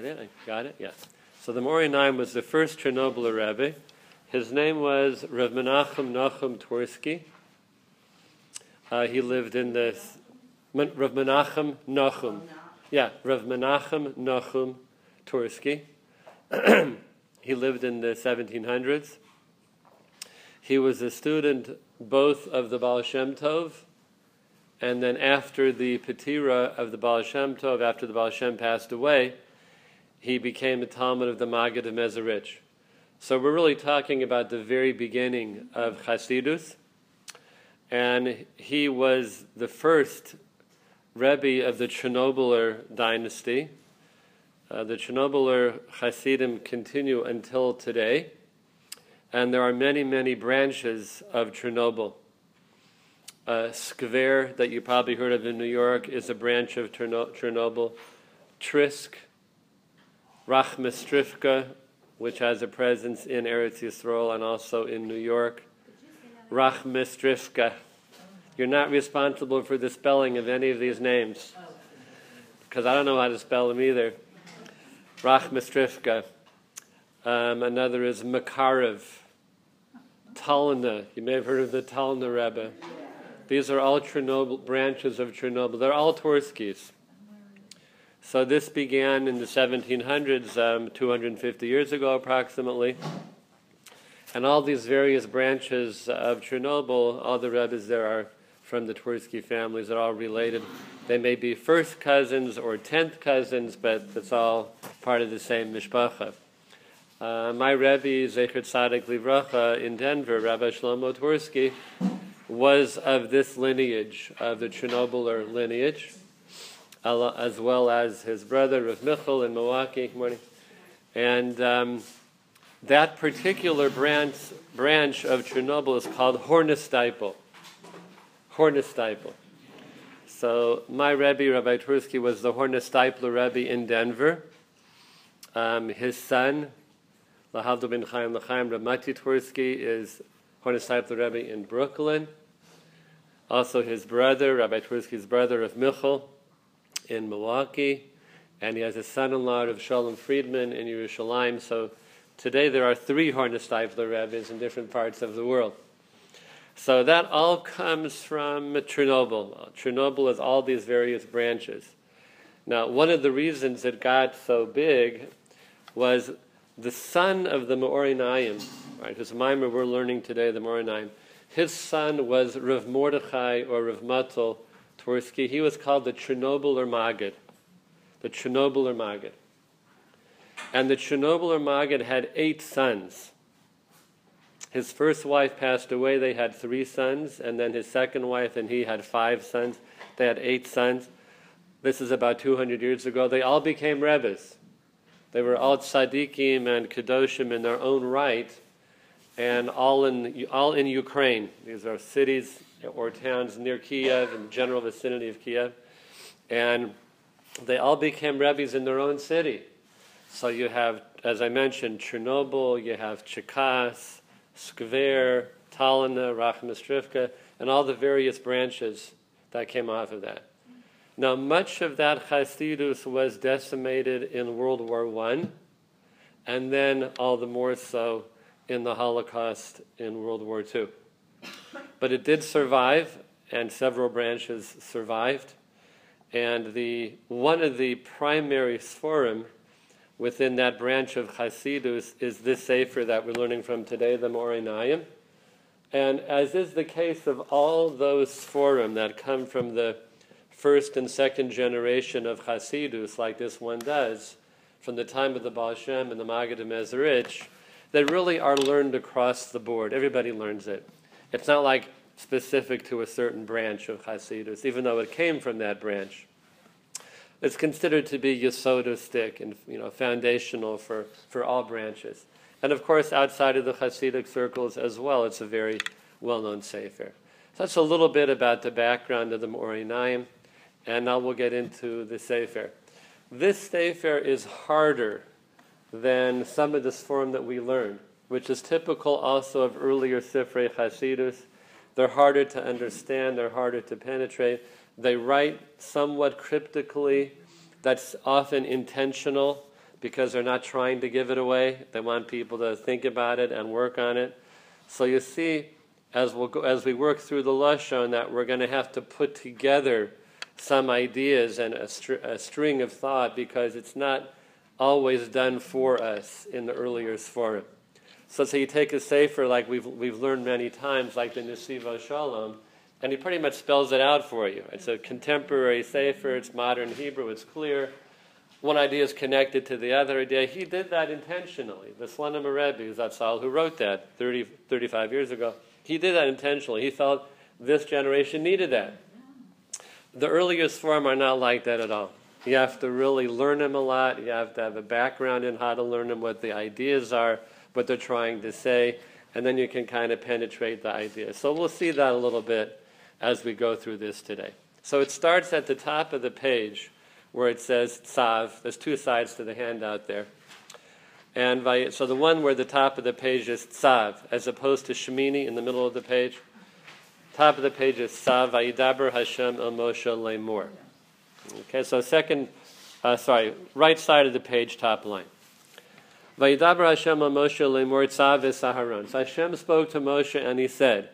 that it? I got it? Yes. So the Mori Naim was the first Chernobyl Rebbe. His name was Rav Menachem Nachum Twersky. Uh, he lived in the Rav Menachem Nachum. Yeah, Rav Menachem Nachum Twersky. he lived in the 1700s. He was a student both of the Baal Shem Tov and then after the Petira of the Baal Shem Tov, after the Baal Shem passed away, he became a Talmid of the Maggid of Mezerich. So we're really talking about the very beginning of Chasidus. And he was the first Rebbe of the Chernobyler dynasty. Uh, the Chernobyler Hasidim continue until today. And there are many, many branches of Chernobyl. Uh, Skver, that you probably heard of in New York, is a branch of Chernobyl. Trisk, Rachmistrivka, which has a presence in Eretz Yisrael and also in New York. Rachmistrivka. You're not responsible for the spelling of any of these names, because I don't know how to spell them either. Rachmistrivka. Um, another is Makarev. Talna. You may have heard of the Talna Rebbe. These are all Chernobyl branches of Chernobyl. They're all Twerskis. So this began in the 1700s, um, 250 years ago approximately. And all these various branches of Chernobyl, all the Rebbe's there are from the Twersky families. They're all related. They may be first cousins or tenth cousins, but it's all part of the same mishpacha. Uh, my Rebbe, Zecher Tzadik Livracha, in Denver, Rabbi Shlomo Twersky, was of this lineage, of the Chernobyler lineage, as well as his brother Rav Michal in Milwaukee. Good morning. And um, that particular branch, branch of Chernobyl is called Hornesteipel. Hornesteipel. So my Rebbe, Rabbi Twersky, was the Hornesteipler Rebbe in Denver. Um, his son, Lahavdo ben Chaim Lachaim Ramati Twersky, is Hornesteipler Rebbe in Brooklyn. Also, his brother, Rabbi Twersky's brother of Michal in Milwaukee, and he has a son in law of Shalom Friedman in Yerushalayim. So today there are three Hornesteipler rabbis in different parts of the world. So that all comes from Chernobyl. Chernobyl has all these various branches. Now, one of the reasons it got so big was the son of the Maorinayim, right, whose mimer we're learning today, the Maorinayim, his son was Rav Mordechai or Rav Matel Twersky. He was called the Chernobyler Maggid. The Chernobyler Maggid. And the Chernobyler Maggid had eight sons. His first wife passed away. They had three sons. And then his second wife and he had five sons. They had eight sons. This is about 200 years ago. They all became Rebbes. They were all tzaddikim and kedoshim in their own right and all in, all in Ukraine. These are cities or towns near Kiev and the general vicinity of Kiev. And they all became rabbis in their own city. So you have, as I mentioned, Chernobyl, you have Cherkas, Skver, Talina, Rachmistrivka, and all the various branches that came off of that. Now, much of that Hasidus was decimated in World War I, and then all the more so in the Holocaust in World War II. But it did survive, and several branches survived. And the, one of the primary sforim within that branch of Hasidus is this Sefer that we're learning from today, the Morinayim. And as is the case of all those sforim that come from the first and second generation of Hasidus, like this one does, from the time of the Baal Shem and the Maggid of Mezerich, that really are learned across the board. Everybody learns it. It's not like specific to a certain branch of Hasidus, even though it came from that branch. It's considered to be yesodistic and you know foundational for, for all branches. And of course, outside of the Hasidic circles as well, it's a very well-known sefer. So that's a little bit about the background of the Morinayim, and now we'll get into the sefer. This sefer is harder than some of this form that we learned, which is typical also of earlier Sifrei Hasidus. They're harder to understand, they're harder to penetrate. They write somewhat cryptically, that's often intentional because they're not trying to give it away. They want people to think about it and work on it. So you see, as, we'll go, as we work through the Lashon, that we're going to have to put together some ideas and a, str- a string of thought because it's not always done for us in the earlier Sforim. So, so you take a Sefer like we've, we've learned many times, like the Nesivos Shalom, and he pretty much spells it out for you. It's a contemporary Sefer, it's modern Hebrew, it's clear. One idea is connected to the other idea. He did that intentionally. The Slonim Rebbe, Zatzal, who wrote that 30, 35 years ago, he did that intentionally. He felt this generation needed that. The earliest form are not like that at all. You have to really learn them a lot. You have to have a background in how to learn them, what the ideas are, what they're trying to say, and then you can kind of penetrate the idea. So we'll see that a little bit as we go through this today. So it starts at the top of the page where it says Tzav. There's two sides to the handout there. And by, so the one where the top of the page is Tzav, as opposed to Shemini in the middle of the page. Top of the page is Tzav, Vayidaber Hashem El Moshe Lemor. Okay, so second, uh, sorry, right side of the page, top line. Vayidaber Hashem Moshe Lemor Tzav Aharon. So Hashem spoke to Moshe and he said,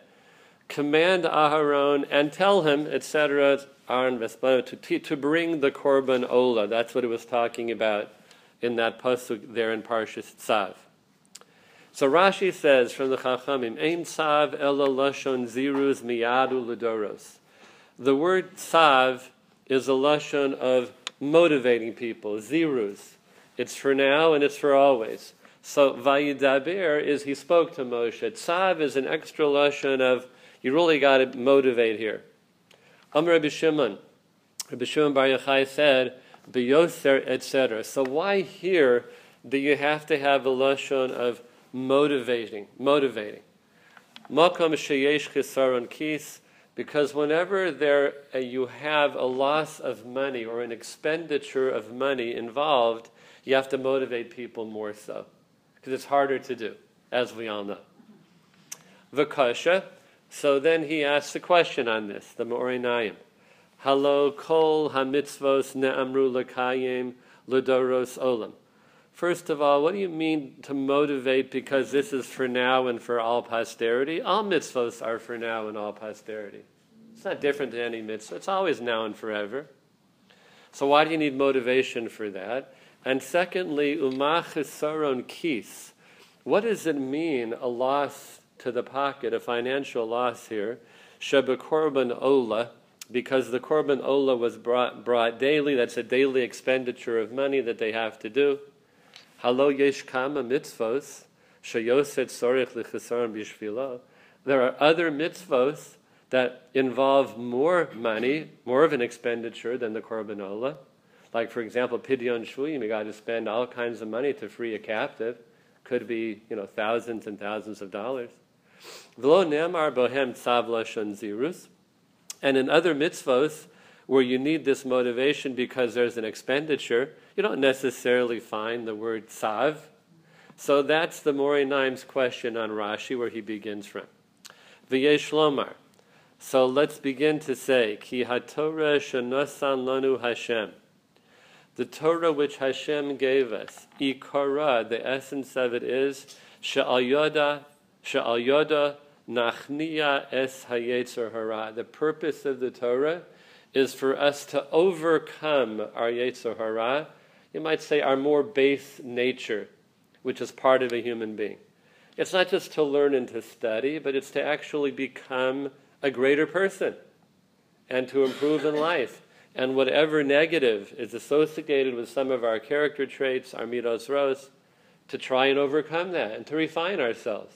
Command Aharon and tell him, etc., Aaron to, to bring the Korban Ola. That's what it was talking about in that pasuk there in Parshas Tzav. So Rashi says from the Chachamim, Ein Tzav ela lashon ziruz miyadu ledoros. The word Tzav is a lashon of motivating people, ziruz. It's for now and it's for always. So Vayidaber is he spoke to Moshe. Tzav is an extra lashon of you really got to motivate here. Amr Rabbi Shimon, Rabbi Shimon Bar Yochai said, Beyoser, etc. So why here do you have to have a lashon of motivating, motivating? Makom sheyesh chisaron kis, because whenever there uh, you have a loss of money or an expenditure of money involved, you have to motivate people more so, because it's harder to do, as we all know. Vakasha. So then he asks the question on this, the Morinayim. Halo kol hamitzvos ne'amru lekayim ledoros olam. First of all, what do you mean to motivate because this is for now and for all posterity? All mitzvos are for now and all posterity. It's not different than any mitzvah. It's always now and forever. So why do you need motivation for that? And secondly, umachisaron kis. What does it mean, a loss to the pocket, a financial loss here? Sheba korban ola, because the korban ola was brought, brought daily. That's a daily expenditure of money that they have to do. Halo yesh kama mitzvos shayoset sorich lichasarim bishvilo. There are other mitzvos that involve more money, more of an expenditure than the korban ola. Like for example, pidyon shvuyim, you got to spend all kinds of money to free a captive. Could be you know thousands and thousands of dollars. V'lo bohem tzav zirus. And in other mitzvos, where you need this motivation because there's an expenditure, you don't necessarily find the word sav. So that's the Moreh Naim's question on Rashi, where he begins from. V'yesh lomar. So let's begin to say, Ki haTorah shenosan lanu Hashem. The Torah which Hashem gave us, ikara, the essence of it is, she'al yoda, yoda Nachnia es hayetzer hara. The purpose of the Torah is for us to overcome our yetzer hara. You might say our more base nature, which is part of a human being. It's not just to learn and to study, but it's to actually become a greater person and to improve in life. And whatever negative is associated with some of our character traits, our midos ros, to try and overcome that and to refine ourselves.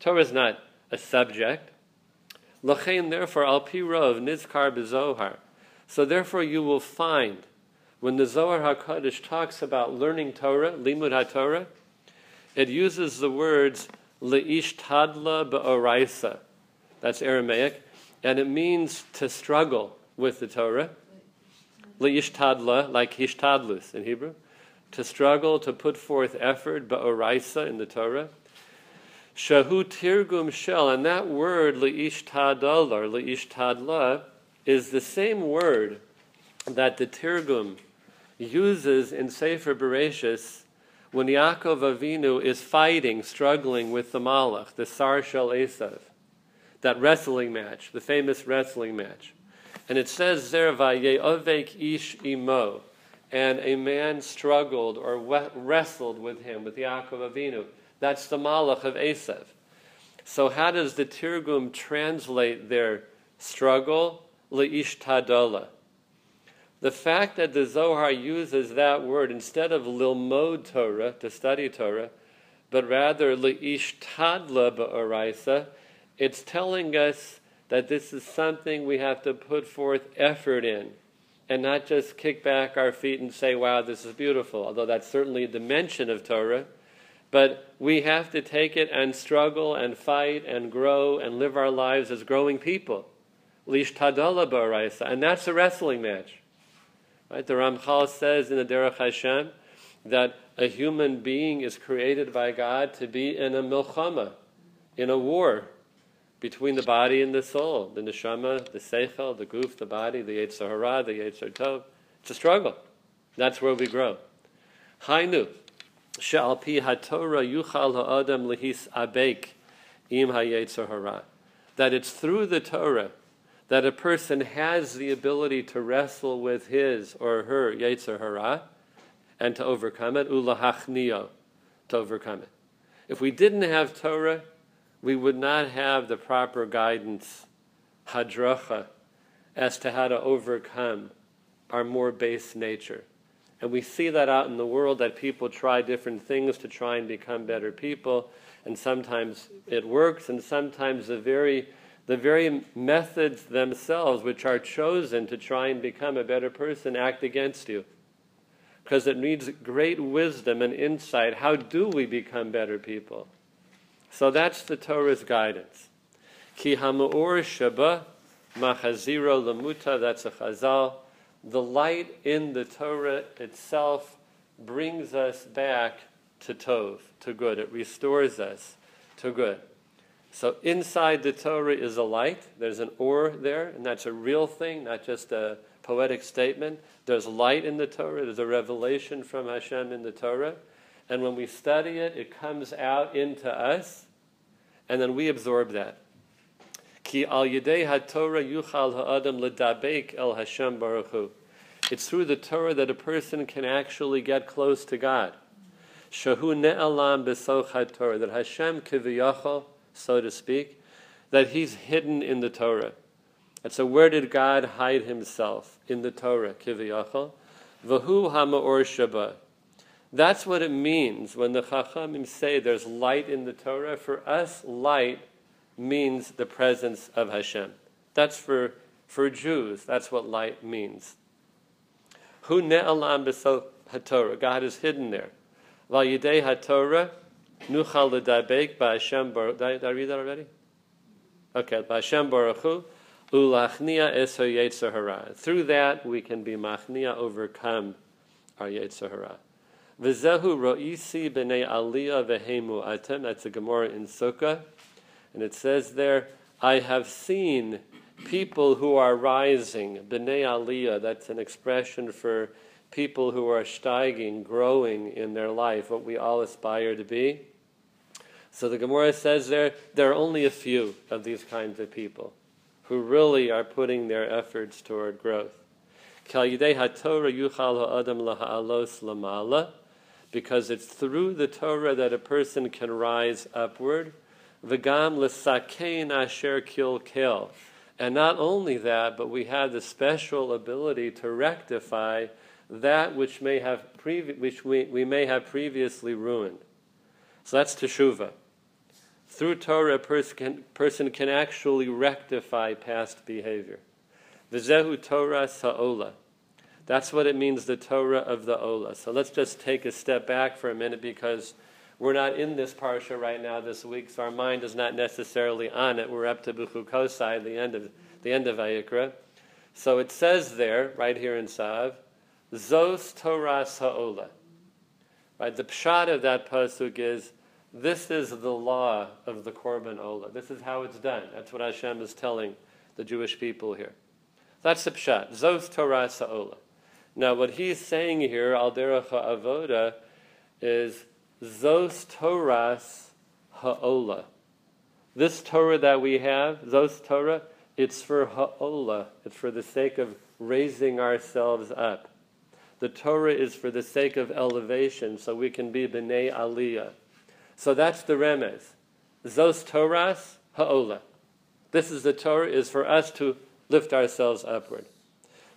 Torah is not a subject. Lachain, therefore, al pirov nizkar bezohar. So therefore, you will find when the Zohar Hakadosh talks about learning Torah, limud haTorah, it uses the words leish tadla be'oraisa. That's Aramaic, and it means to struggle with the Torah. Leish tadla, like hishtadlus in Hebrew, to struggle, to put forth effort, be'oraisa in the Torah. Shahu Tirgum Shel, and that word Le'ishtadal or Le'ishtadla is the same word that the Tirgum uses in Sefer Bereshis when Yaakov Avinu is fighting, struggling with the Malach, the Sar Shel Esav, that wrestling match, the famous wrestling match. And it says there, Ovek ish imo, and a man struggled or wrestled with him, with Yaakov Avinu. That's the Malach of Esav. So how does the Tirgum translate their struggle? Le'ish tadola. The fact that the Zohar uses that word instead of lilmod Torah, to study Torah, but rather le'ish tadla ba'oraisa, it's telling us that this is something we have to put forth effort in and not just kick back our feet and say, wow, this is beautiful, although that's certainly a dimension of Torah. But we have to take it and struggle and fight and grow and live our lives as growing people. Lish tadala ba'oraisa. And that's a wrestling match. Right? The Ramchal says in the Derech Hashem that a human being is created by God to be in a milchama, in a war between the body and the soul, the neshama, the seichel, the goof, the body, the yetzer the yetzer tov. It's a struggle. That's where we grow. Hainu, she'al pi haTorah yuchal ha'adam lehis abek im ha'yetzer. That it's through the Torah that a person has the ability to wrestle with his or her Yetzer and to overcome it, ulahachnio, to overcome it. If we didn't have Torah, we would not have the proper guidance, hadracha, as to how to overcome our more base nature. And we see that out in the world that people try different things to try and become better people, and sometimes it works, and sometimes the very the very methods themselves, which are chosen to try and become a better person, act against you. Because it needs great wisdom and insight. How do we become better people? So that's the Torah's guidance. Ki hamur shaba machaziro lamuta, that's a chazal. The light in the Torah itself brings us back to Tov, to good. It restores us to good. So inside the Torah is a light. There's an or there, and that's a real thing, not just a poetic statement. There's light in the Torah. There's a revelation from Hashem in the Torah. And when we study it, it comes out into us, and then we absorb that. Ki al yedei haTorah yuchal ha'adam el Hashem baruch hu. It's through the Torah that a person can actually get close to God. Shahu Torah that Hashem kiviyachol so to speak, that he's hidden in the Torah. And so, where did God hide himself? In the Torah, kiviyachol. Vahu ha'ma'or shaba. That's what it means when the Chachamim say there's light in the Torah. For us, light means the presence of Hashem. That's for, for Jews. That's what light means. Hu ne'alam b'so haTorah. God is hidden there. Val haTorah Nuchal l'dabek ba'Hashem baruch. Did I read that already? Okay, ba'Hashem baruch hu. Ulachnia es yetzer hara. Through that, we can be machnia, overcome our yetzer hara. V'zehu ro'isi b'nei aliyah v'hemu atem. That's a Gemara in Sukkah. And it says there, I have seen people who are rising. B'nei aliyah, that's an expression for people who are steiging, growing in their life, what we all aspire to be. So the Gemara says there, there are only a few of these kinds of people who really are putting their efforts toward growth. Because it's through the Torah that a person can rise upward. V'gam l'sakein asher kil kil. And not only that, but we have the special ability to rectify that which may have previ- which we, we may have previously ruined. So that's teshuva. Through Torah, a person can, person can actually rectify past behavior. V'zehu Torah sa'ola. That's what it means, the Torah of the Ola. So let's just take a step back for a minute because we're not in this parsha right now this week, so our mind is not necessarily on it. We're up to Bechukosai, the end of the end of Vayikra. So it says there, right here in Sav, Zos Torah Sa'ola. Right, the pshat of that pasuk is this is the law of the Korban Ola. This is how it's done. That's what Hashem is telling the Jewish people here. That's the pshat. Zos Torah Sa'ola. Now, what he's saying here, al derech avoda, is zos Torahs ha'ola. This Torah that we have, zos Torah, it's for ha'ola. It's for the sake of raising ourselves up. The Torah is for the sake of elevation, so we can be b'nei aliyah. So that's the remez. Zos Torahs ha'ola. This is the Torah is for us to lift ourselves upward.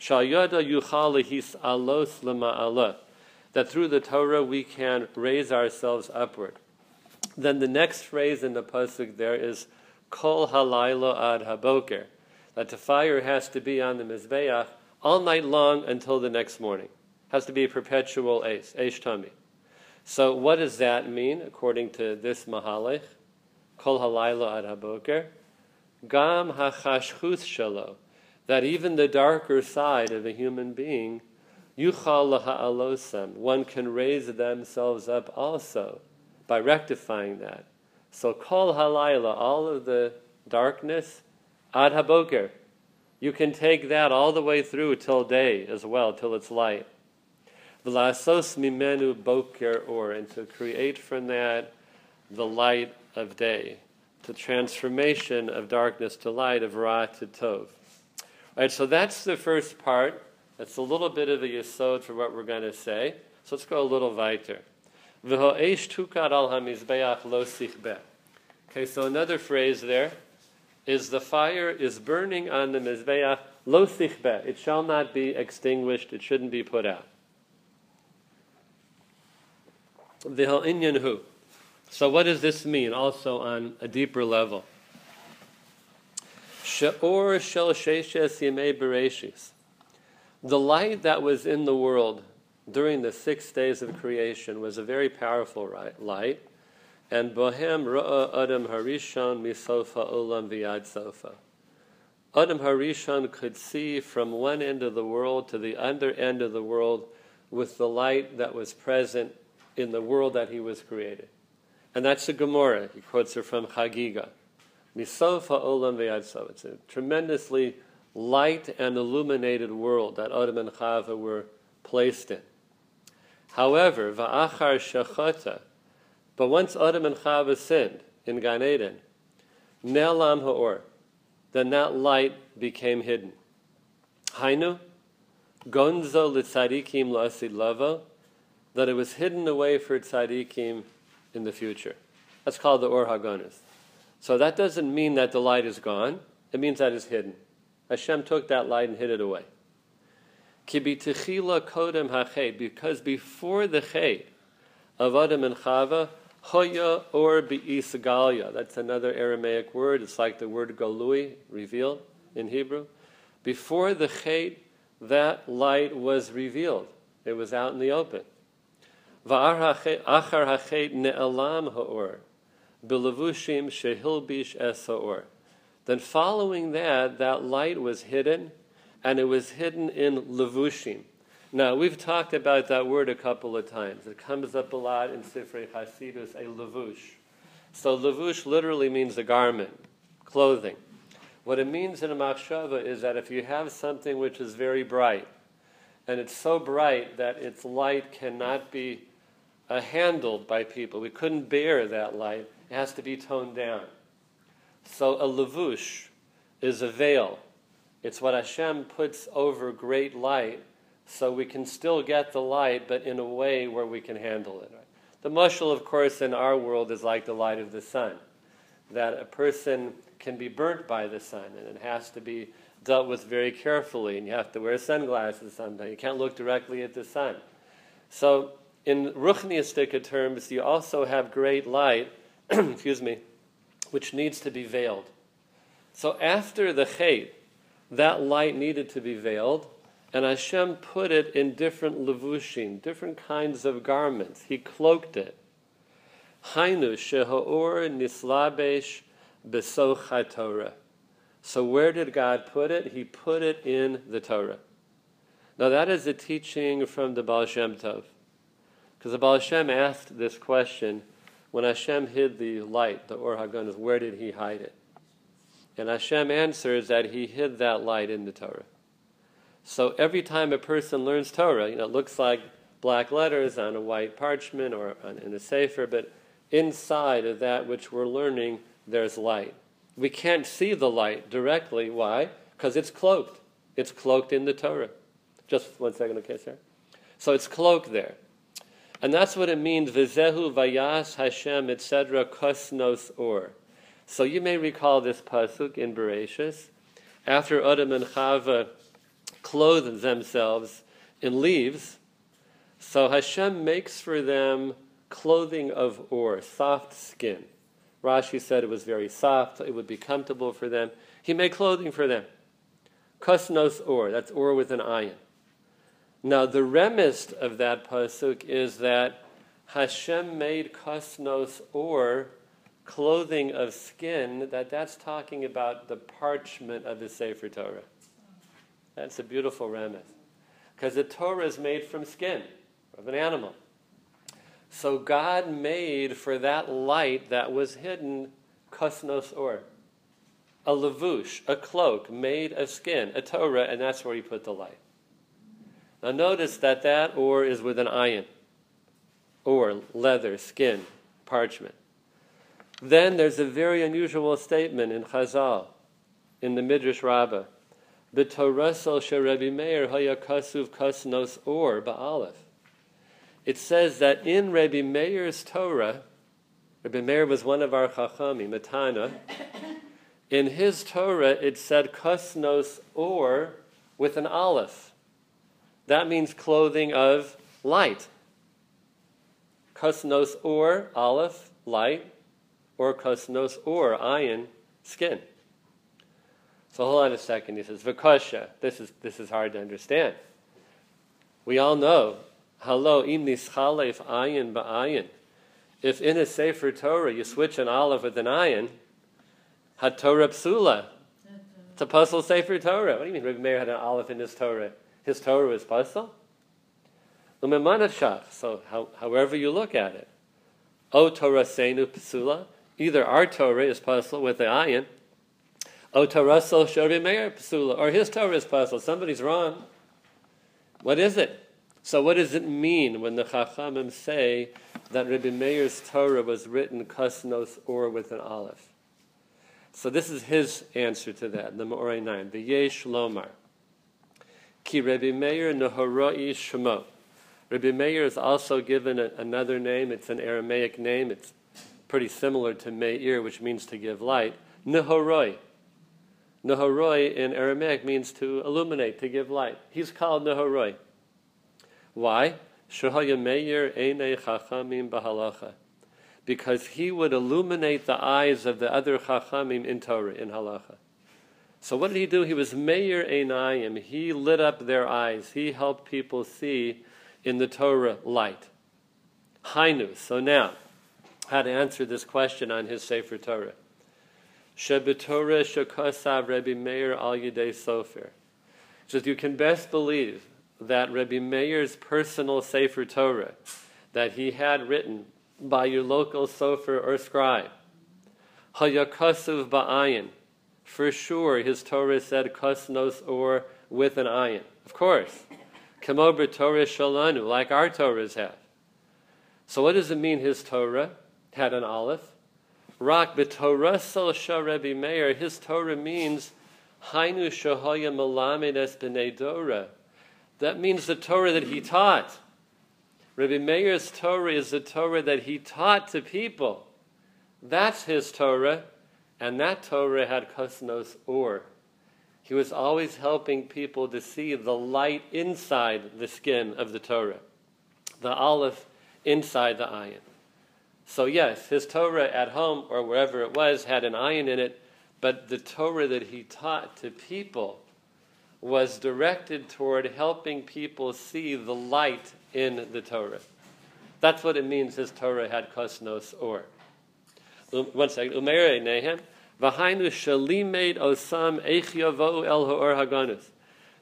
Shalyada yuchal his alos lema'ala. That through the Torah we can raise ourselves upward. Then the next phrase in the pasuk there is kol halaylo ad haboker. That the fire has to be on the mizbeach all night long until the next morning. Has to be a perpetual eish tami. So what does that mean according to this mahalech? Kol halaylo ad haboker. Gam hachashchus shalo that even the darker side of a human being, yuchal ha'alosem, one can raise themselves up also by rectifying that. So kol halayla, all of the darkness, ad haboker, you can take that all the way through till day as well, till it's light. V'lasos mimenu boker or, and to create from that the light of day, the transformation of darkness to light, of ra to tov. All right, so that's the first part. That's a little bit of a yesod for what we're going to say. So let's go a little weiter. Okay, so another phrase there is the fire is burning on the mizbeach lo sichbe. It shall not be extinguished. It shouldn't be put out. V'hal inyan hu. So what does this mean? Also on a deeper level. She'or shel yemei bereshis. The light that was in the world during the six days of creation was a very powerful light. And bohem ra'a adam harishon misofa olam v'yad sofa. Adam Harishon could see from one end of the world to the other end of the world with the light that was present in the world that he was created. And that's the Gemara. He quotes her from Chagiga. Misofa olam v'yadso. It's a tremendously light and illuminated world that Adam and Chava were placed in. However, va'achar shechata, but once Adam and Chava sinned in Gan Eden, ne'alam ha'or, then that light became hidden. Hainu, gonzo litzadikim la'asid lava, that it was hidden away for tzadikim in the future. That's called the Or HaGonis. So that doesn't mean that the light is gone. It means that it's hidden. Hashem took that light and hid it away. because before the chet of Adam and Chava, hoya or beisagalia. That's another Aramaic word. It's like the word galui, revealed in Hebrew. Before the chet, that light was revealed. It was out in the open. Va'ar hachet ne'alam ha'or bilavushim shehilbish esaor. Then following that, that light was hidden, and it was hidden in levushim. Now, we've talked about that word a couple of times. It comes up a lot in Sifrei Hasidus, a levush. So levush literally means a garment, clothing. What it means in a machshava is that if you have something which is very bright, and it's so bright that its light cannot be uh, handled by people, we couldn't bear that light, it has to be toned down. So a levush is a veil. It's what Hashem puts over great light so we can still get the light, but in a way where we can handle it. The mushal, of course, in our world is like the light of the sun, that a person can be burnt by the sun, and it has to be dealt with very carefully, and you have to wear sunglasses sometimes. You can't look directly at the sun. So, in Ruchniistic terms, you also have great light excuse me, which needs to be veiled. So after the chait, that light needed to be veiled, and Hashem put it in different levushim, different kinds of garments. He cloaked it. Hainu shehoor nislabesh besoch Torah. So where did God put it? He put it in the Torah. Now that is a teaching from the Baal Shem Tov. Because the Baal Shem asked this question when Hashem hid the light, the Or HaGonos, where did he hide it? And Hashem answers that he hid that light in the Torah. So every time a person learns Torah, you know, it looks like black letters on a white parchment or on, in a sefer, but inside of that which we're learning, there's light. We can't see the light directly. Why? Because it's cloaked. It's cloaked in the Torah. Just one second, okay, sir? So it's cloaked there. And that's what it means, Vizehu Vayas Hashem, etc., Kosnos Or. So you may recall this pasuk in Bereshis. After Adam and Chava clothed themselves in leaves, so Hashem makes for them clothing of or, soft skin. Rashi said it was very soft, it would be comfortable for them. He made clothing for them. Kosnos or, that's or with an ayin. Now, the remist of that pasuk is that Hashem made kosnos or clothing of skin, that that's talking about the parchment of the Sefer Torah. That's a beautiful remez. Because the Torah is made from skin of an animal. So God made for that light that was hidden kosnos or, a lavush, a cloak made of skin, a Torah, and that's where he put the light. Now notice that that or is with an ayin, or leather, skin, parchment. Then there's a very unusual statement in Chazal, in the Midrash Rabbah. B'torasel sherebi meir hayakasuv kasnos or ba'alef it says that in Rabbi Meir's Torah, Rabbi Meir was one of our Chachamim, Matana. In his Torah, it said kosnos or with an aleph. That means clothing of light. Kosnos or aleph, light, or kosnos or ayin, skin. So hold on a second. He says, Vikosha. This is, this is hard to understand. We all know Hello, im nischalef ayin ba'ayin. If in a Sefer Torah you switch an aleph with an ayin, Torah psula. It's a pasul Sefer Torah. What do you mean Rabbi Meir had an aleph in his Torah? His Torah was pasul? So how, however you look at it. O Torah senu psula. Either our Torah is pasul with the ayin, O Torah so Rabbi Meir psula, or his Torah is pasul. Somebody's wrong. What is it? So, what does it mean when the Chachamim say that Rabbi Meir's Torah was written kasnos or with an aleph? So, this is his answer to that, the Me'orei Nine, the Yesh Lomar. Ki Rabbi Meir Nehorai Shemo. Rabbi Meir is also given a, another name. It's an Aramaic name. It's pretty similar to Meir, which means to give light. Nehoroi. Nehoroi in Aramaic means to illuminate, to give light. He's called Nehoroi. Why? Shehaya Meir Einei Chachamim Bahalacha. Because he would illuminate the eyes of the other chachamim in Torah, in halacha. So what did he do? He was Meir Einayim. He lit up their eyes. He helped people see in the Torah light. Hainu. So now, how to answer this question on his Sefer Torah. Shebetorah shekosav Rebbe Meir al Yidei Sofer. Says you can best believe that Rabbi Meir's personal Sefer Torah that he had written by your local sofer or scribe, Hayakasuv ba'ayin, for sure his Torah said kosnos or with an ayin. Of course. Kamober Torah shalanu, like our Torahs have. So what does it mean his Torah had an aleph? Rak b'torasel shah Rebbe Meir, his Torah means hainu shahaya malamed es b'nei Dora that means the Torah that he taught. Rabbi Meir's Torah is the Torah that he taught to people. That's his Torah, and that Torah had kosnos or. He was always helping people to see the light inside the skin of the Torah, the aleph inside the ayin. So, yes, his Torah at home or wherever it was had an ayin in it, but the Torah that he taught to people was directed toward helping people see the light in the Torah. That's what it means his Torah had kosnos or. Um, one second. Umere nehem. V'hainu shalimed osam echyavo el ha'or haganus.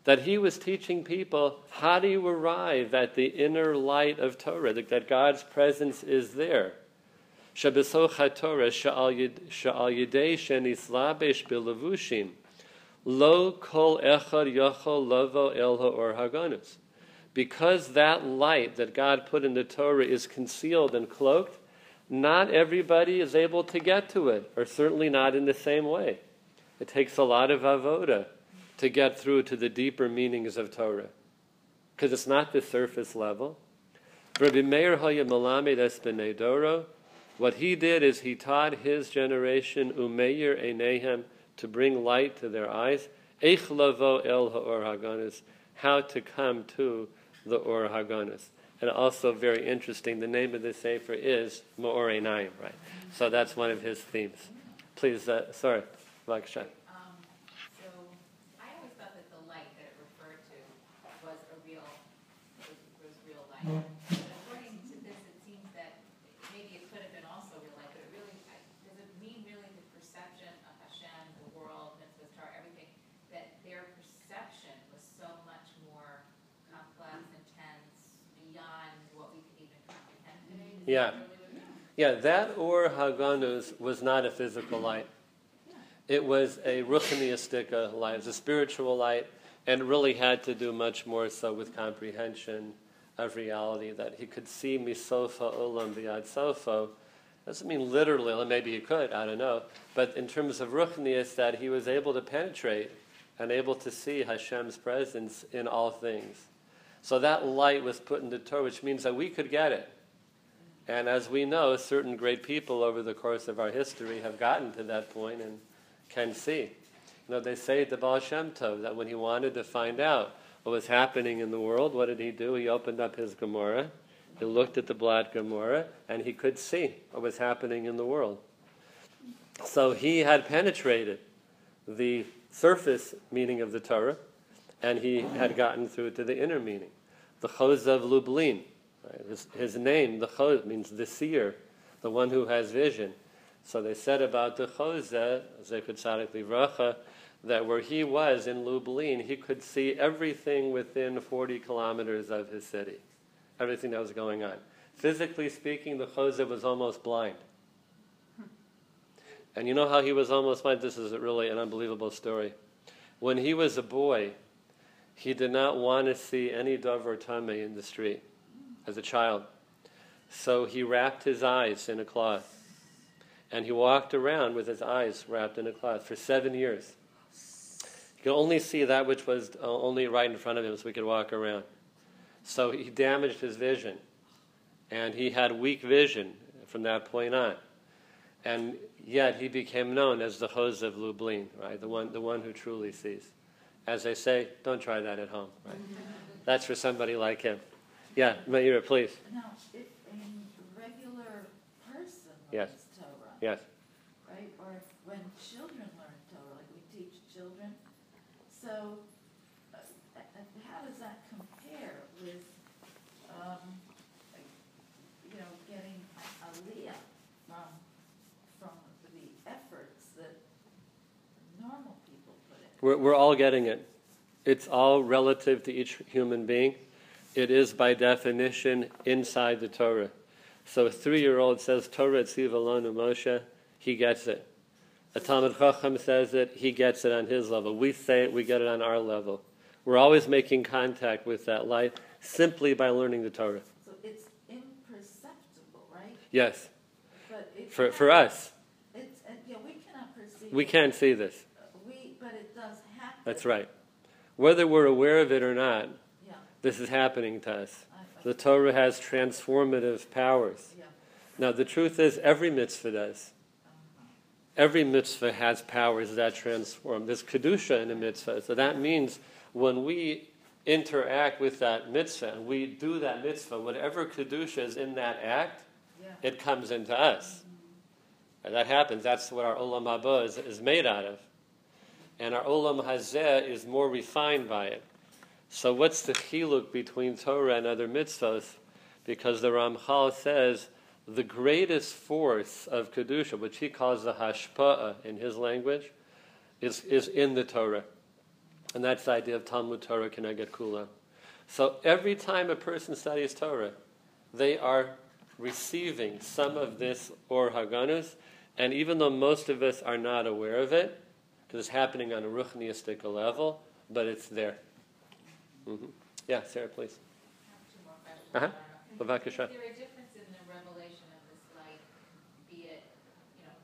That he was teaching people how do you arrive at the inner light of Torah, that God's presence is there. Shabesocha Torah sha'al yidei shenislabesh bilavushim Lo kol echad yachol lovo el ha'or haganus. Because that light that God put in the Torah is concealed and cloaked, not everybody is able to get to it, or certainly not in the same way. It takes a lot of avoda to get through to the deeper meanings of Torah, because it's not the surface level. Rabbi Meir Hayamalamed Esbenedoro, what he did is he taught his generation umeir enehem to bring light to their eyes, eich lavo el ha'or haganis, how to come to the or haganis. And also very interesting, the name of the sefer is Ma'or Naim, right? So that's one of his themes. Please, uh, sorry, Vaksha. Um, so I always thought that the light that it referred to was a real, was, was real light. But according to this, it seems that maybe it could have been also real light, but it really, I- does it mean really the perception of Hashem, the world, mitzvah, Torah, everything, that their perception was so much more complex, intense, beyond what we could even comprehend today? Is that Yeah. Yeah, that Or Haganus was not a physical light. It was a ruchniistic light, it was a spiritual light, and really had to do much more so with comprehension of reality, that he could see misofa ulam biad sofo. Doesn't mean literally, or maybe he could, I don't know. But in terms of ruchnius, that he was able to penetrate and able to see Hashem's presence in all things. So that light was put into Torah, which means that we could get it. And as we know, certain great people over the course of our history have gotten to that point and can see. You know, they say the Baal Shem Tov that when he wanted to find out what was happening in the world, what did he do? He opened up his Gemara, he looked at the Blatt Gemara, and he could see what was happening in the world. So he had penetrated the surface meaning of the Torah, and he had gotten through to the inner meaning. The Choz of Lublin, right? his, his name, the Choz, means the seer, the one who has vision. So they said about the Chose, Zecher Tzadik Livracha, that where he was in Lublin, he could see everything within 40 kilometers of his city, everything that was going on. Physically speaking, the Chose was almost blind. And you know how he was almost blind? This is really an unbelievable story. When he was a boy, he did not want to see any dove or in the street as a child. So he wrapped his eyes in a cloth. And he walked around with his eyes wrapped in a cloth for seven years. He could only see that which was uh, only right in front of him so he could walk around. So he damaged his vision. And he had weak vision from that point on. And yet he became known as the Choz of Lublin, right? The one, the one who truly sees. As they say, don't try that at home, right? That's for somebody like him. Yeah, Meira, please. Now, if a regular person Yes. learns Torah, Yes. right, or if, when children learn Torah, like we teach children, so uh, uh, how does that compare with, um, like, you know, getting a aliyah from, from the efforts that normal people put in? We're, we're all getting it. It's all relative to each human being. It is, by definition, inside the Torah. So a three year old says, Torah Tziv Alonu Moshe, he gets it. A Talmid Chacham says it, he gets it on his level. We say it, we get it on our level. We're always making contact with that light simply by learning the Torah. So it's imperceptible, right? Yes, But for, for us, It's, uh, yeah, we cannot perceive. we can't see this. We, but it does happen. That's right. Whether we're aware of it or not, this is happening to us. The Torah has transformative powers. Now, the truth is, every mitzvah does. uh-huh. Every mitzvah has powers that transform. There's kedusha in a mitzvah, so that means when we interact with that mitzvah and we do that mitzvah, whatever kedusha is in that act, Yeah. it comes into us. And that happens. That's what our olam haba is, is made out of. And our olam hazeh is more refined by it. So what's the chiluk between Torah and other mitzvahs? Because the Ramchal says the greatest force of kedusha, which he calls the hashpa'ah in his language, is, is in the Torah. And that's the idea of Talmud Torah Keneged Kula. So every time a person studies Torah, they are receiving some of this Or Haganus, and even though most of us are not aware of it, because it's happening on a ruchniistic level, but it's there. Hmm Yeah, Sarah, please. I have two more questions. Uh-huh. Is there a difference in the revelation of this light, be it, you know,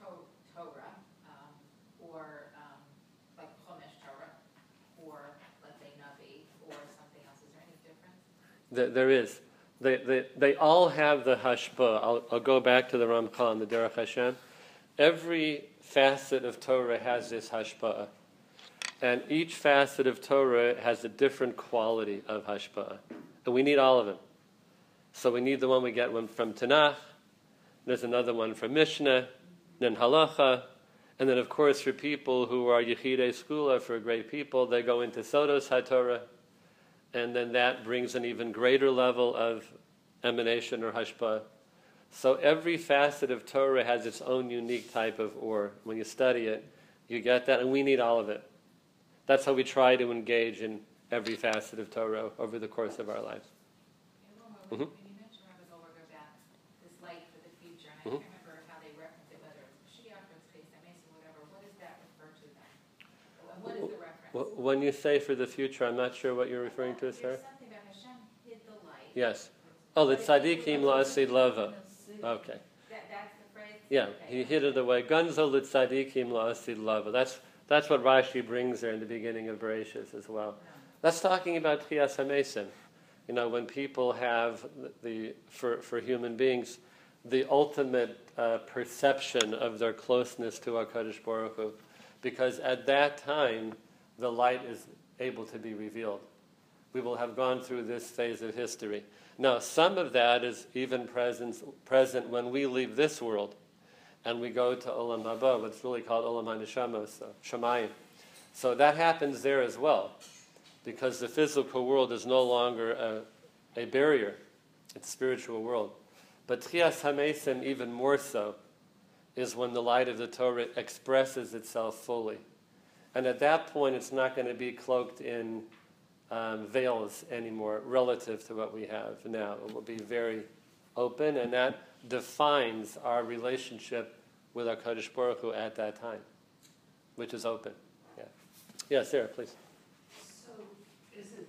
To- Torah, um, or, um, like Chumash Torah, or let's say Navi, or something else? Is there any difference? There, there is. They, they, they all have the hashpa. I'll, I'll go back to the Ramchal and the Derech Hashem. Every facet of Torah has this hashpa. And each facet of Torah has a different quality of hashpa. And we need all of them. So we need the one we get one from Tanakh. There's another one from Mishnah, then Halacha. And then, of course, for people who are Yechidei Segulah, for great people, they go into Sodos HaTorah and then that brings an even greater level of emanation or hashpa. So every facet of Torah has its own unique type of or. When you study it, you get that, and we need all of it. That's how we try to engage in every facet of Torah over the course of our lives. More, mm-hmm. when you mentioned Rabbi Goldberg about this light for the future, and I mm-hmm. can't remember how they reference it, whether it's Mashiach or it's Beis Hamikdash, whatever, what does that refer to then? And What is the reference? Wh- When you say for the future, I'm not sure what you're referring to, There's Sarah. something about Hashem hid the light. Yes. Oh, the tzaddikim la'asid lava. Okay. That, that's the phrase? Yeah, he hid it away. Gunzo litzadikim la'asid lava. That's that's what Rashi brings there in the beginning of Bereshit as well. That's talking about Tchias HaMesim. You know, when people have the, the for, for human beings, the ultimate uh, perception of their closeness to HaKadosh Baruch Hu. Because at that time, the light is able to be revealed. We will have gone through this phase of history. Now, some of that is even present, present when we leave this world and we go to Olam Haba, what's really called Olam HaNeshamos, so Shemayim. So that happens there as well, because the physical world is no longer a, a barrier. It's spiritual world. But Tchias HaMesim, even more so, is when the light of the Torah expresses itself fully. And at that point, it's not going to be cloaked in um, veils anymore relative to what we have now. It will be very open, and that defines our relationship with HaKadosh Baruch Hu at that time, which is open. Yeah, yeah Sarah, please. So is it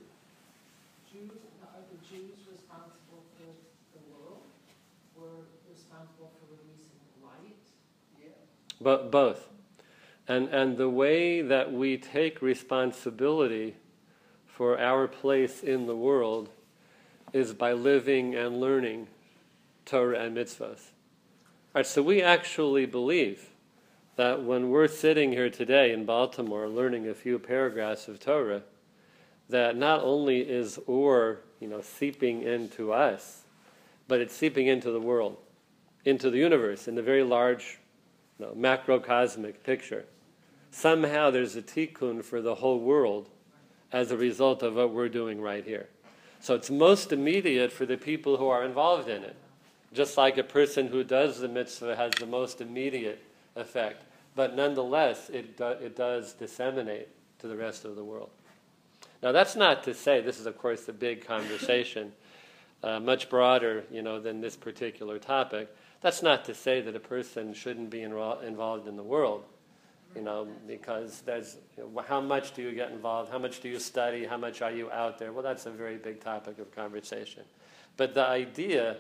Jews, are the Jews responsible for the world or responsible for releasing light? But both. And, and the way that we take responsibility for our place in the world is by living and learning Torah and mitzvahs. All right, so we actually believe that when we're sitting here today in Baltimore learning a few paragraphs of Torah, that not only is Or, you know, seeping into us, but it's seeping into the world, into the universe, in the very large you know, macrocosmic picture. Somehow there's a tikkun for the whole world as a result of what we're doing right here. So it's most immediate for the people who are involved in it. Just like a person who does the mitzvah has the most immediate effect. But nonetheless, it, do, it does disseminate to the rest of the world. Now, that's not to say, this is, of course, a big conversation, uh, much broader, you know, than this particular topic. That's not to say that a person shouldn't be involved in the world, you know, because there's you know, how much do you get involved? How much do you study? How much are you out there? Well, that's a very big topic of conversation. But the idea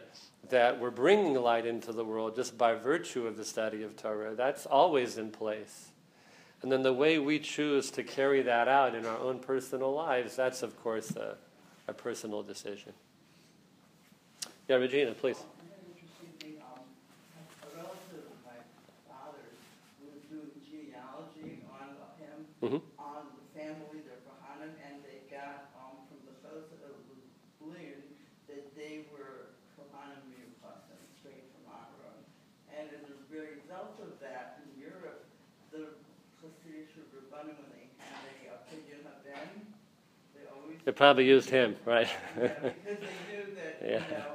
that we're bringing light into the world just by virtue of the study of Torah, that's always in place. And then the way we choose to carry that out in our own personal lives, that's, of course, a, a personal decision. Yeah, Regina, please. I had an interesting thing, um, a relative of my father's was doing genealogy on him, Mhm. on the family, their Kohanim, and they got, um, from the Chozeh of Lublin, that they were Kohanim Miuchasim, straight from Aaron. And as a result of that, in Europe, the Hasidic Rabbanim, when they had a opinion of them, they probably used him, right? Yeah, because they knew that, you Yeah. know,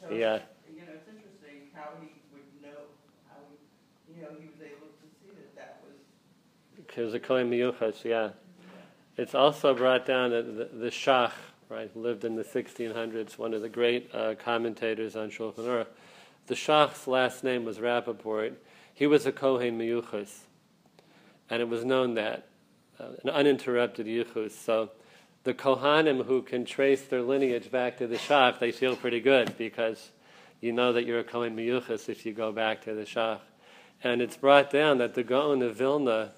so, Yeah. you know, it's interesting how he would know, how he, you know, he was able to see that that was, Because the Kohen Miyuchas, yeah. It's also brought down that the, the Shach, right, lived in the 1600s, one of the great uh, commentators on Shulchan Aruch. The Shach's last name was Rappaport. He was a Kohen Miyuchas. and it was known that uh, an uninterrupted yichus. So the Kohanim who can trace their lineage back to the Shach, they feel pretty good because you know that you're a Kohen Miyuchas if you go back to the Shach. And it's brought down that the Gaon of Vilna,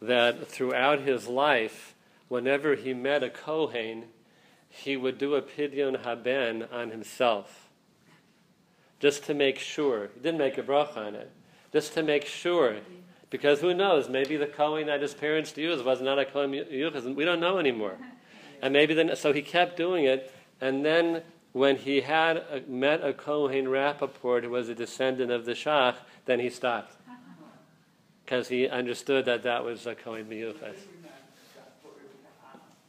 that throughout his life, whenever he met a Kohen, he would do a Pidyon Haben on himself. Just to make sure. He didn't make a bracha on it. Just to make sure. Because who knows, maybe the Kohen that his parents used was not a Kohen Yuchas, we don't know anymore. And maybe then, so he kept doing it, and then when he had a, met a Kohen Rappaport who was a descendant of the Shach, then he stopped. Because he understood that that was a Kohen Miyuchas.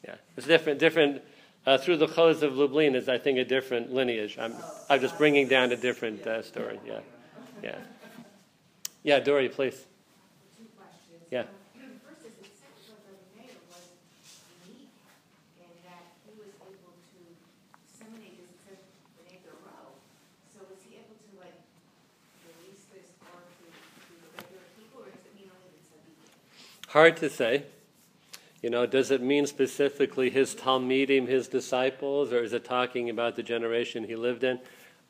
Yeah, it's different, different, uh, through the Chozeh of Lublin is, I think, a different lineage. I'm, I'm just bringing down a different uh, story, yeah. Yeah. Yeah, Dory, please. Two questions. Yeah. Um, First is, it sounds like the Meir was unique in that he was able to disseminate this, it says B'nai Doro. So was he able to like release this or to, to the regular people, or does it mean only the tzaddikim? Hard to say. You know, does it mean specifically his Talmidim, his disciples, or is it talking about the generation he lived in?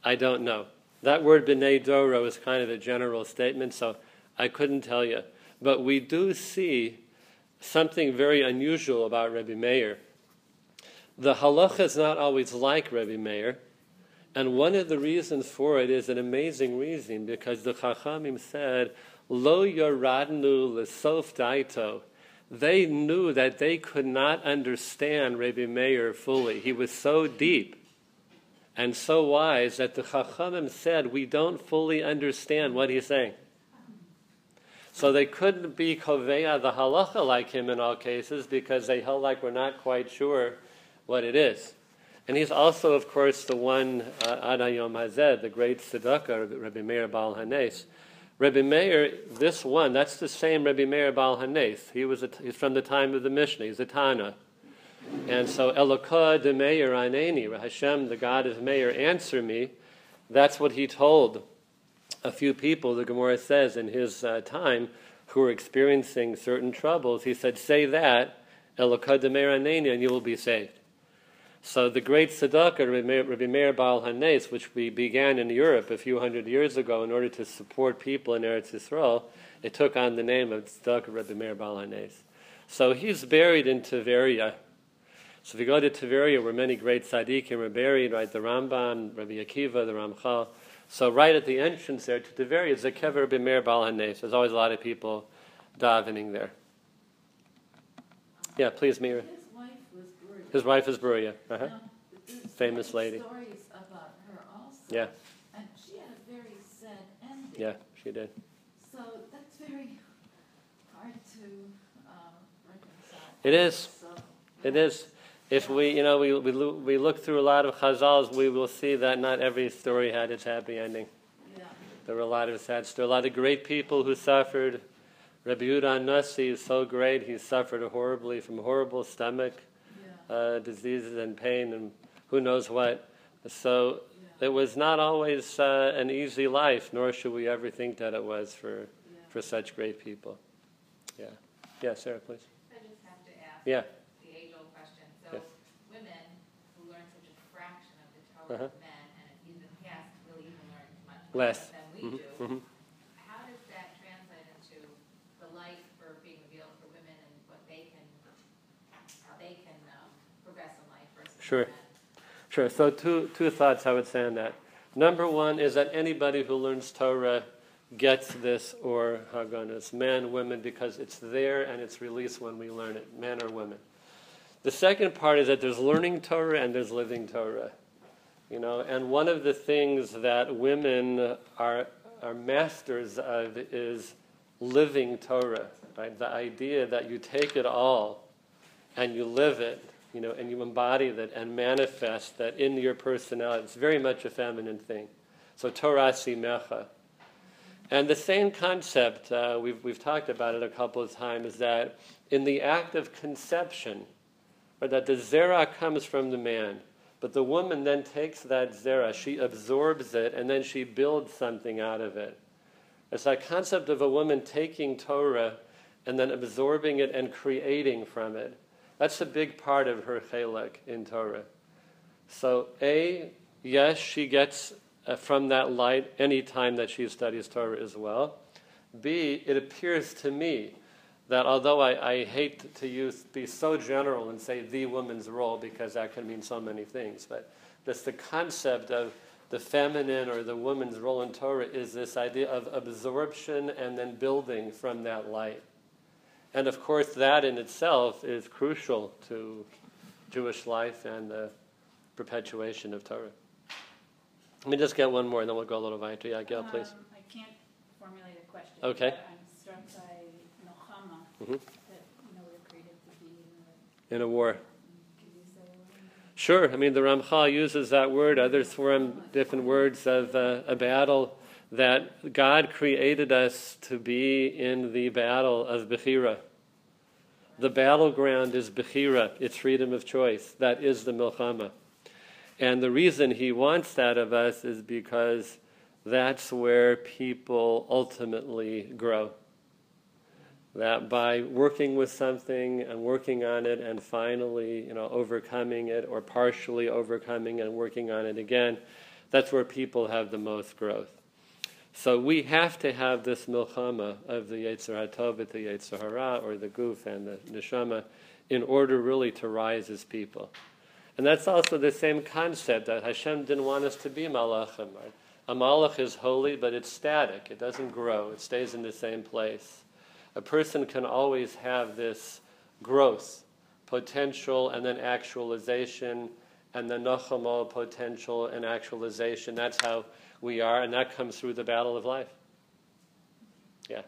I don't know. That word B'nai Doro is kind of a general statement, so I couldn't tell you. But we do see something very unusual about Rebbe Meir. The halacha is not always like Rebbe Meir, and one of the reasons for it is an amazing reason because the Chachamim said, Lo yoradnu lesof daito. They knew that they could not understand Rebbe Meir fully. He was so deep and so wise that the Chachamim said, We don't fully understand what he's saying. So they couldn't be Koveya the halacha like him in all cases because they held like we're not quite sure what it is. And he's also, of course, the one, uh, Adayom Hazed, the great tzedakah, Rebbe Meir Baal Hanes. Rebbe Meir, this one, that's the same Rebbe Meir Baal Hanes. He was a, he's from the time of the Mishnah. He's a Tana. And so Elokah de Meir Aneni, Hashem, the God of Meir, answer me. That's what he told a few people, the Gemara says, in his uh, time, who were experiencing certain troubles. He said, Say that, Elokah de Meir Aneni, and you will be saved. So the great tzedakah, Rabbi Meir Baal Hanes, which we began in Europe a few hundred years ago in order to support people in Eretz Yisrael, it took on the name of tzedakah Rabbi Meir Baal Hanes. So he's buried in Tiberia. So if you go to Tiberia, where many great tzaddikim are buried, right, the Ramban, Rabbi Akiva, the Ramchal. So right at the entrance there to Tiberia is the Kever Rabbi Meir Baal Hanes. There's always a lot of people davening there. Yeah, please, Mira. His wife was Gloria. His wife is Bruria. Uh-huh. Famous lady. Stories about her also. Yeah, And she had a very sad ending. yeah, she did. So that's very hard to um, reconcile. It is. So, It is. If we, you know, we, we, lo- we look through a lot of chazals, we will see that not every story had its happy ending. yeah. There were a lot of sad stories. A lot of great people who suffered. Rabbi Yudan Nasi is so great. He suffered horribly from horrible stomach. Uh, diseases and pain and who knows what. So it was not always uh, an easy life, nor should we ever think that it was for, yeah. for such great people. Yeah. Yeah, Sarah, please. I just have to ask. Yeah. The age-old question. Yeah. So women who learn such a fraction of the Torah Uh-huh. of men, and even past, really even learn much Less. less than we Mhm, do, mhm. how does that translate into the light for being revealed for women and what they can, how they can um, progress in life versus Sure. Sure. So two two thoughts I would say on that. Number one is that anybody who learns Torah gets this or HaGanuz, men, women, because it's there and it's released when we learn it, men or women. The second part is that there's learning Torah and there's living Torah. You know, and one of the things that women are are masters of is living Torah, right? The idea that you take it all and you live it, you know, and you embody that and manifest that in your personality. It's very much a feminine thing. So Torah simecha. And the same concept, uh, we've, we've talked about it a couple of times, is that in the act of conception, or that the zera comes from the man, but the woman then takes that zera, she absorbs it, and then she builds something out of it. It's that concept of a woman taking Torah and then absorbing it and creating from it. That's a big part of her chelek in Torah. So, A, yes, she gets uh, from that light any time that she studies Torah as well. B, it appears to me that although I, I hate to use be so general and say the woman's role because that can mean so many things, but just the concept of the feminine or the woman's role in Torah is this idea of absorption and then building from that light. And of course, that in itself is crucial to Jewish life and the perpetuation of Torah. Let me just get one more, and then we'll go a little weiter. Yeah, Gail, please. Um, I can't formulate a question. Okay. I'm struck by Nochama, Mhm. that, you know, we're created to be in In a war. the, can you say what? Sure, I mean, the Ramchal uses that word, others form different words of uh, a battle, that God created us to be in the battle of Bechira. The battleground is Bechira, it's freedom of choice. That is the Milchama. And the reason he wants that of us is because that's where people ultimately grow. That by working with something and working on it and finally, you know, overcoming it or partially overcoming and working on it again, that's where people have the most growth. So we have to have this milchama of the Yetzer HaTov, the Yetzer or the Guf and the Neshama, in order really to rise as people. And that's also the same concept that Hashem didn't want us to be malachim. Right? A malach is holy, but it's static. It doesn't grow. It stays in the same place. A person can always have this growth, potential, and then actualization, and then nochamo, potential and actualization. That's how we are, and that comes through the battle of life. Yeah.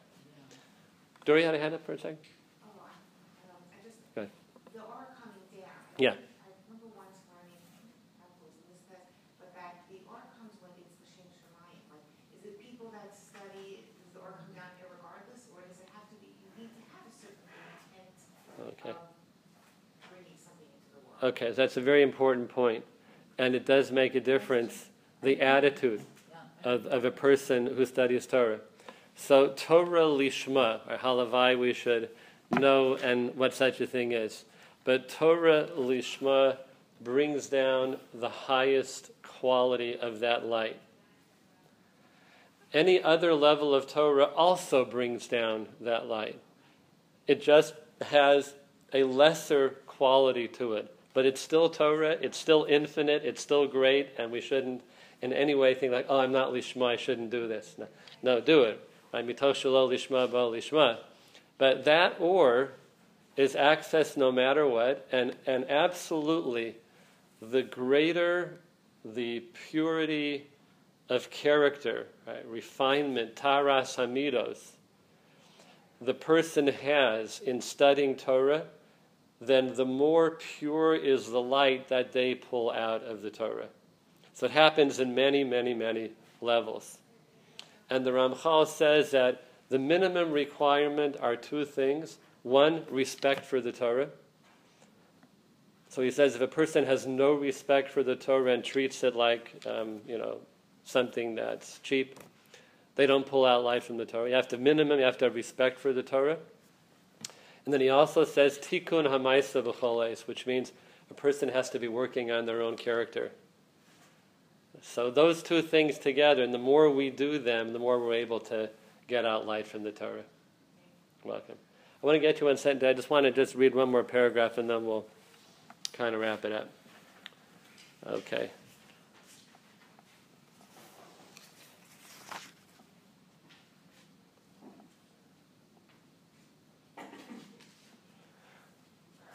Dory had a hand up for a second? Oh, I, I don't, I just, Go ahead. the aura coming down. Yeah. I remember once learning, I was listening, but that the aura comes when it's the Shem Shemayim. Like, is it people that study, does the aura come down irregardless, or does it have to be, you need to have a certain intent Okay. of bringing something into the world? Okay, so that's a very important point. And it does make a difference, the attitude of, of a person who studies Torah. So, Torah lishma, or halavai, we should know and what such a thing is. But Torah lishma brings down the highest quality of that light. Any other level of Torah also brings down that light. It just has a lesser quality to it. But it's still Torah, it's still infinite, it's still great, and we shouldn't in any way think like, oh, I'm not lishma, I shouldn't do this. No, no do it. Shelo lishma ba lishma. But that or is access no matter what, and, and absolutely the greater the purity of character, right? refinement, taras hamidos, the person has in studying Torah, then the more pure is the light that they pull out of the Torah. So it happens in many, many, many levels. And the Ramchal says that the minimum requirement are two things one, respect for the Torah. So he says if a person has no respect for the Torah and treats it like, um, you know, something that's cheap, they don't pull out life from the Torah. You have to minimum, you have to have respect for the Torah. And then he also says tikkun hamaisa b'choles, which means a person has to be working on their own character. So those two things together, and the more we do them, the more we're able to get out light from the Torah. Welcome. I want to get you one sentence. I just want to just read one more paragraph, and then we'll kind of wrap it up. Okay.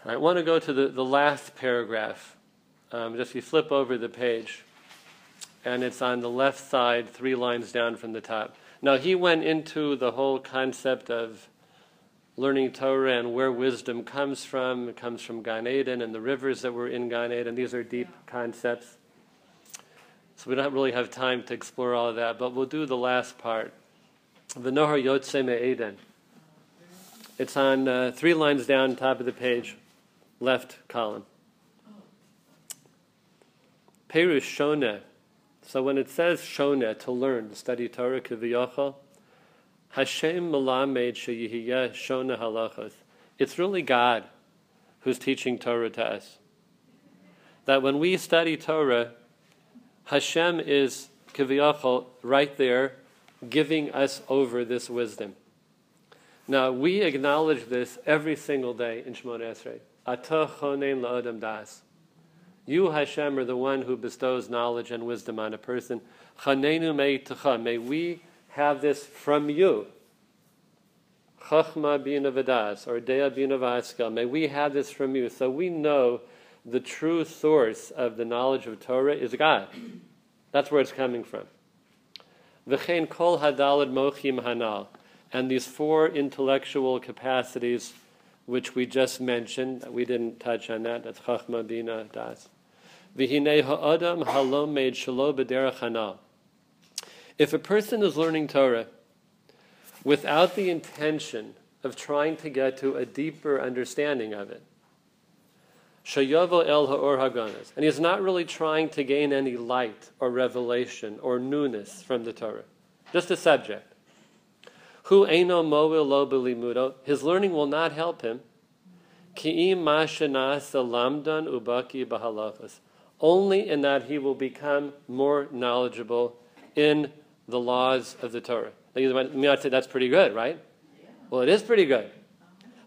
I want to go to the, the last paragraph. Um, just you flip over the page, and it's on the left side, three lines down from the top. Now, he went into the whole concept of learning Torah and where wisdom comes from. It comes from Gan Eden and the rivers that were in Gan Eden. These are deep concepts. So we don't really have time to explore all of that, but we'll do the last part. The Nohar Yotze Eden. It's on uh, three lines down, top of the page, left column. Perush Shona. So when it says Shona, to learn, to study Torah, Kiviyachal, Hashem Malamed Sheyihiyeh Shona Halachos. It's really God who's teaching Torah to us. That when we study Torah, Hashem is kiviyachol right there, giving us over this wisdom. Now we acknowledge this every single day in Shemona Esrei. Atah chonein la'adam das. You, Hashem, are the one who bestows knowledge and wisdom on a person. Chanenu me'itecha. May we have this from you. Chachma bina v'das, or dea bina v'askel. May we have this from you. So we know the true source of the knowledge of Torah is God. That's where it's coming from. V'chein kol hadalad mochim hanal. And these four intellectual capacities, which we just mentioned, we didn't touch on that. That's chachma bina das. Halom made b'derech. If a person is learning Torah without the intention of trying to get to a deeper understanding of it, el and he's not really trying to gain any light or revelation or newness from the Torah, just a subject. Hu eino mo'il lo his learning will not help him. Ki'im lamdan ubaki only in that he will become more knowledgeable in the laws of the Torah. Now you might say that's pretty good, right? Well, it is pretty good.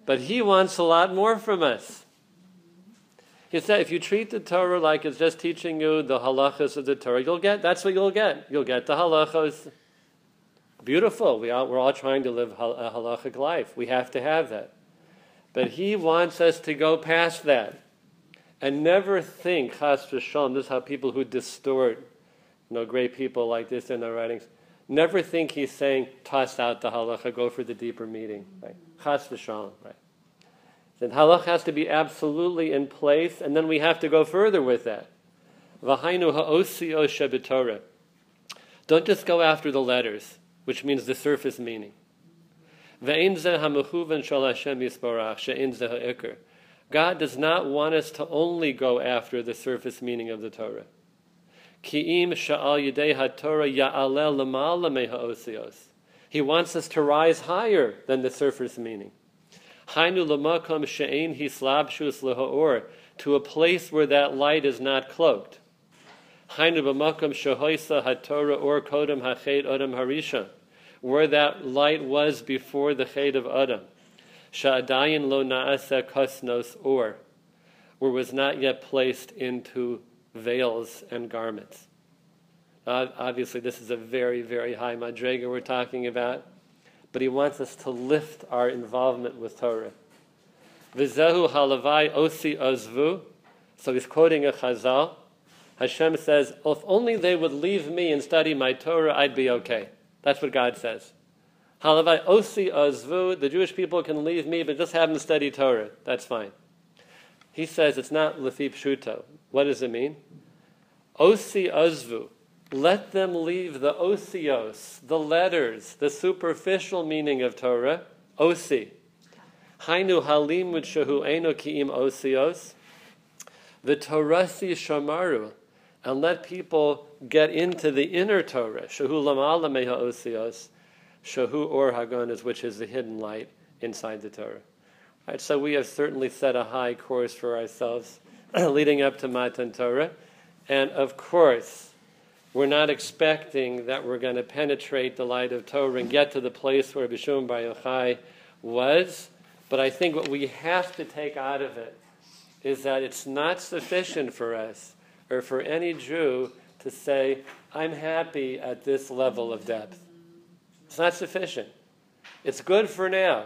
But he wants a lot more from us. He said, if you treat the Torah like it's just teaching you the halachas of the Torah, you'll get, that's what you'll get. You'll get the halachas. Beautiful. We all, we're all trying to live a halachic life. We have to have that. But he wants us to go past that and never think, chas v'shalom, this is how people who distort, you know, great people like this in their writings, never think he's saying, toss out the halacha, go for the deeper meaning. Right? Chas v'shalom, right? Then halach has to be absolutely in place, and then we have to go further with that. V'hainu ha'osio shebetorah. Don't just go after the letters, which means the surface meaning. Ve'in zeh ha'mechuven shal Hashem yisbarach, she'in zeh ha'ikr. God does not want us to only go after the surface meaning of the Torah. Ki'im sha'al me'ha'osios. He wants us to rise higher than the surface meaning. Hainu lamakom she'ein hislabshus leha'or, to a place where that light is not cloaked. Hainu b'makom shehoisa or kodem harisha, where that light was before the chet of Adam. Sha'adayin lo na'asa kosnos or, where was not yet placed into veils and garments. Uh, obviously, this is a very, very high madrega we're talking about but he wants us to lift our involvement with Torah. Vizehu halavai osi azvu. So he's quoting a chazal. Hashem says, if only they would leave me and study my Torah, I'd be okay. That's what God says. Halavai osi azvu. The Jewish people can leave me, but just have them study Torah. That's fine. He says it's not lefi pshuto. What does it mean? Osi azvu. Let them leave the osios, the letters, the superficial meaning of Torah, osi. Hainu halim shehu eno kiim osios. The Torasi shamaru. And let people get into the inner Torah. Lamala meha osios. Shehu or haganuz, which is the hidden light inside the Torah. Right, so we have certainly set a high course for ourselves leading up to Matan Torah. And of course, we're not expecting that we're going to penetrate the light of Torah and get to the place where Bishum Bar Yochai was. But I think what we have to take out of it is that it's not sufficient for us or for any Jew to say, I'm happy at this level of depth. It's not sufficient. It's good for now,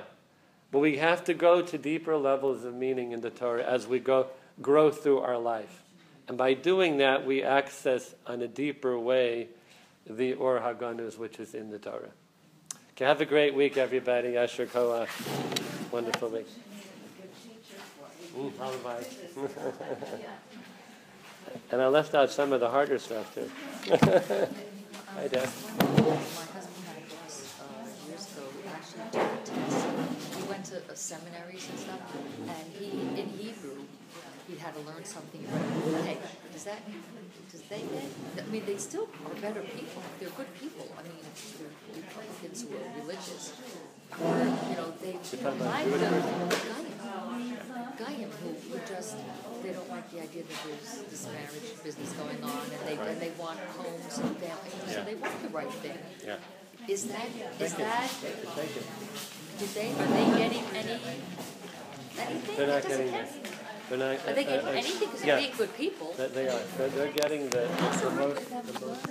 but we have to go to deeper levels of meaning in the Torah as we go grow through our life. And by doing that, we access on a deeper way the Or HaGanuz, which is in the Torah. Okay, have a great week, everybody. Yasher Koach. Wonderful week. Mm, and I left out some of the harder stuff, too. Hi, Dad. My husband had a class uh, years ago, actually took tests. He to uh, seminaries and stuff, and he, in Hebrew, he had to learn something. Hey, does that, does they get, I mean, they still are better people. They're good people. I mean, they're Republicans who are religious, or, you know, they, You're talking about like Jewish the person? Goyim, Goyim who, who just, they don't like the idea that there's this marriage business going on, and they, and they want homes and families, so they want the right thing. Yeah. Is that, is that. Did they, are they getting any, anything? They're not doesn't getting have- that. They're not. Are they uh, getting uh, anything, because yeah. they're being good people? That they are. They're, they're getting the, the most, the most.